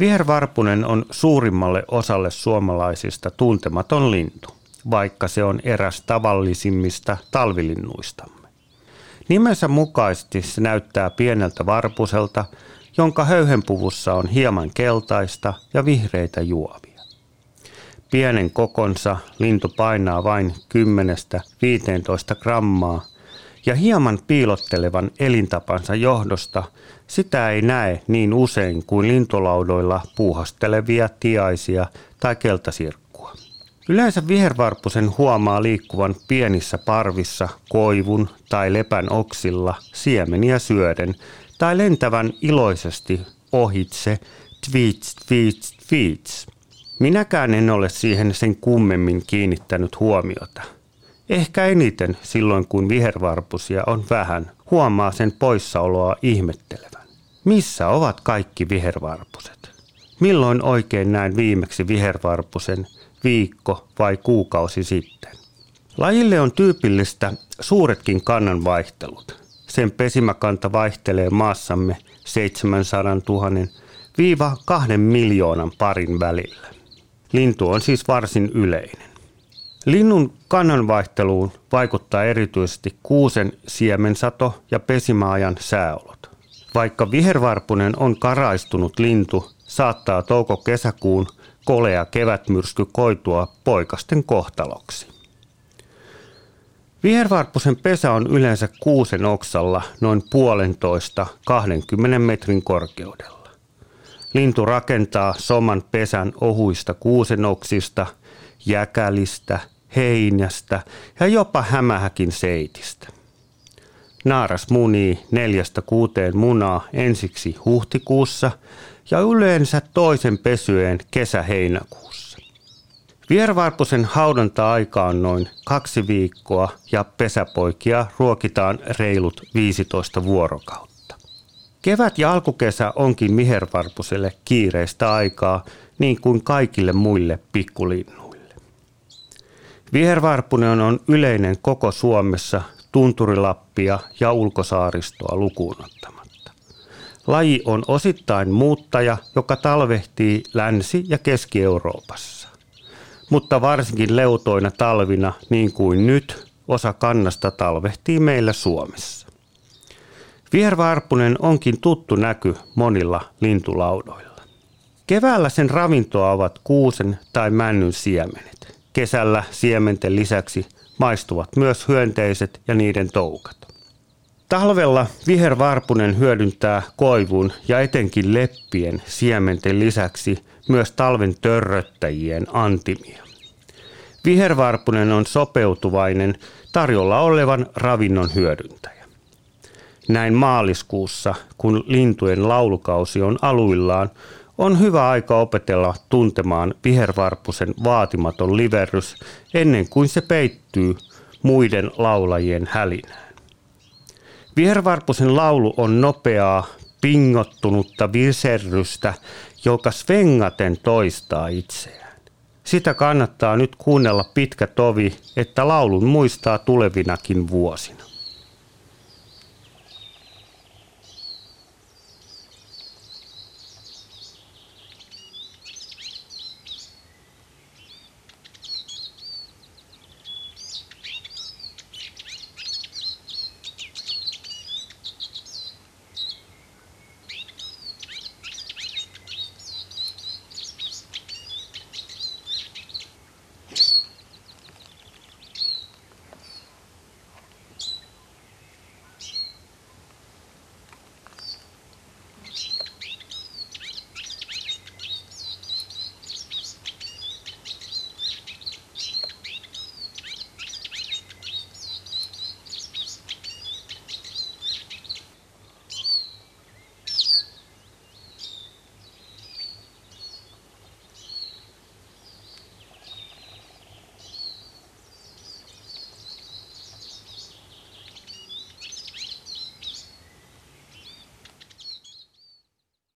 Vihervarpunen on suurimmalle osalle suomalaisista tuntematon lintu, vaikka se on eräs tavallisimmista talvilinnuistamme. Nimensä mukaisesti se näyttää pieneltä varpuselta, jonka höyhenpuvussa on hieman keltaista ja vihreitä juovia. Pienen kokonsa lintu painaa vain 10-15 grammaa ja hieman piilottelevan elintapansa johdosta sitä ei näe niin usein kuin lintulaudoilla puuhastelevia tiaisia tai keltasirkkua. Yleensä vihervarpusen huomaa liikkuvan pienissä parvissa koivun tai lepän oksilla siemeniä syöden tai lentävän iloisesti ohitse tweets, tweets, tweets. Minäkään en ole siihen sen kummemmin kiinnittänyt huomiota. Ehkä eniten silloin, kun vihervarpusia on vähän, huomaa sen poissaoloa ihmettelevän. Missä ovat kaikki vihervarpuset? Milloin oikein näin viimeksi vihervarpusen, viikko vai kuukausi sitten? Lajille on tyypillistä suuretkin kannanvaihtelut. Sen pesimäkanta vaihtelee maassamme 700 000 viiva 2 miljoonan parin välillä. Lintu on siis varsin yleinen. Linnun kannanvaihteluun vaikuttaa erityisesti kuusen siemensato ja pesimäajan sääolot. Vaikka vihervarpunen on karaistunut lintu, saattaa touko-kesäkuun kolea kevätmyrsky koitua poikasten kohtaloksi. Vihervarpusen pesä on yleensä kuusen oksalla noin puolentoista 20 metrin korkeudella. Lintu rakentaa soman pesän ohuista kuusenoksista – jäkälistä, heinästä ja jopa hämähäkin seitistä. Naaras munii neljästä kuuteen munaa ensiksi huhtikuussa ja yleensä toisen pesyeen kesä-heinäkuussa. Viervarpusen haudonta-aika on noin kaksi viikkoa ja pesäpoikia ruokitaan reilut 15 vuorokautta. Kevät ja alkukesä onkin vihervarpuselle kiireistä aikaa, niin kuin kaikille muille pikkulinnuille. Vihervarpunen on yleinen koko Suomessa tunturilappia ja ulkosaaristoa lukuun ottamatta. Laji on osittain muuttaja, joka talvehtii Länsi- ja Keski-Euroopassa. Mutta varsinkin leutoina talvina, niin kuin nyt, osa kannasta talvehtii meillä Suomessa. Vihervarpunen onkin tuttu näky monilla lintulaudoilla. Keväällä sen ravintoa ovat kuusen tai männyn siemenet. Kesällä siementen lisäksi maistuvat myös hyönteiset ja niiden toukat. Talvella vihervarpunen hyödyntää koivun ja etenkin leppien siementen lisäksi myös talven törröttäjien antimia. Vihervarpunen on sopeutuvainen tarjolla olevan ravinnon hyödyntäjä. Näin maaliskuussa, kun lintujen laulukausi on aluillaan, on hyvä aika opetella tuntemaan vihervarpusen vaatimaton liverrys ennen kuin se peittyy muiden laulajien hälinään. Vihervarpusen laulu on nopeaa, pingottunutta viserrystä, joka svengaten toistaa itseään. Sitä kannattaa nyt kuunnella pitkä tovi, että laulun muistaa tulevinakin vuosina.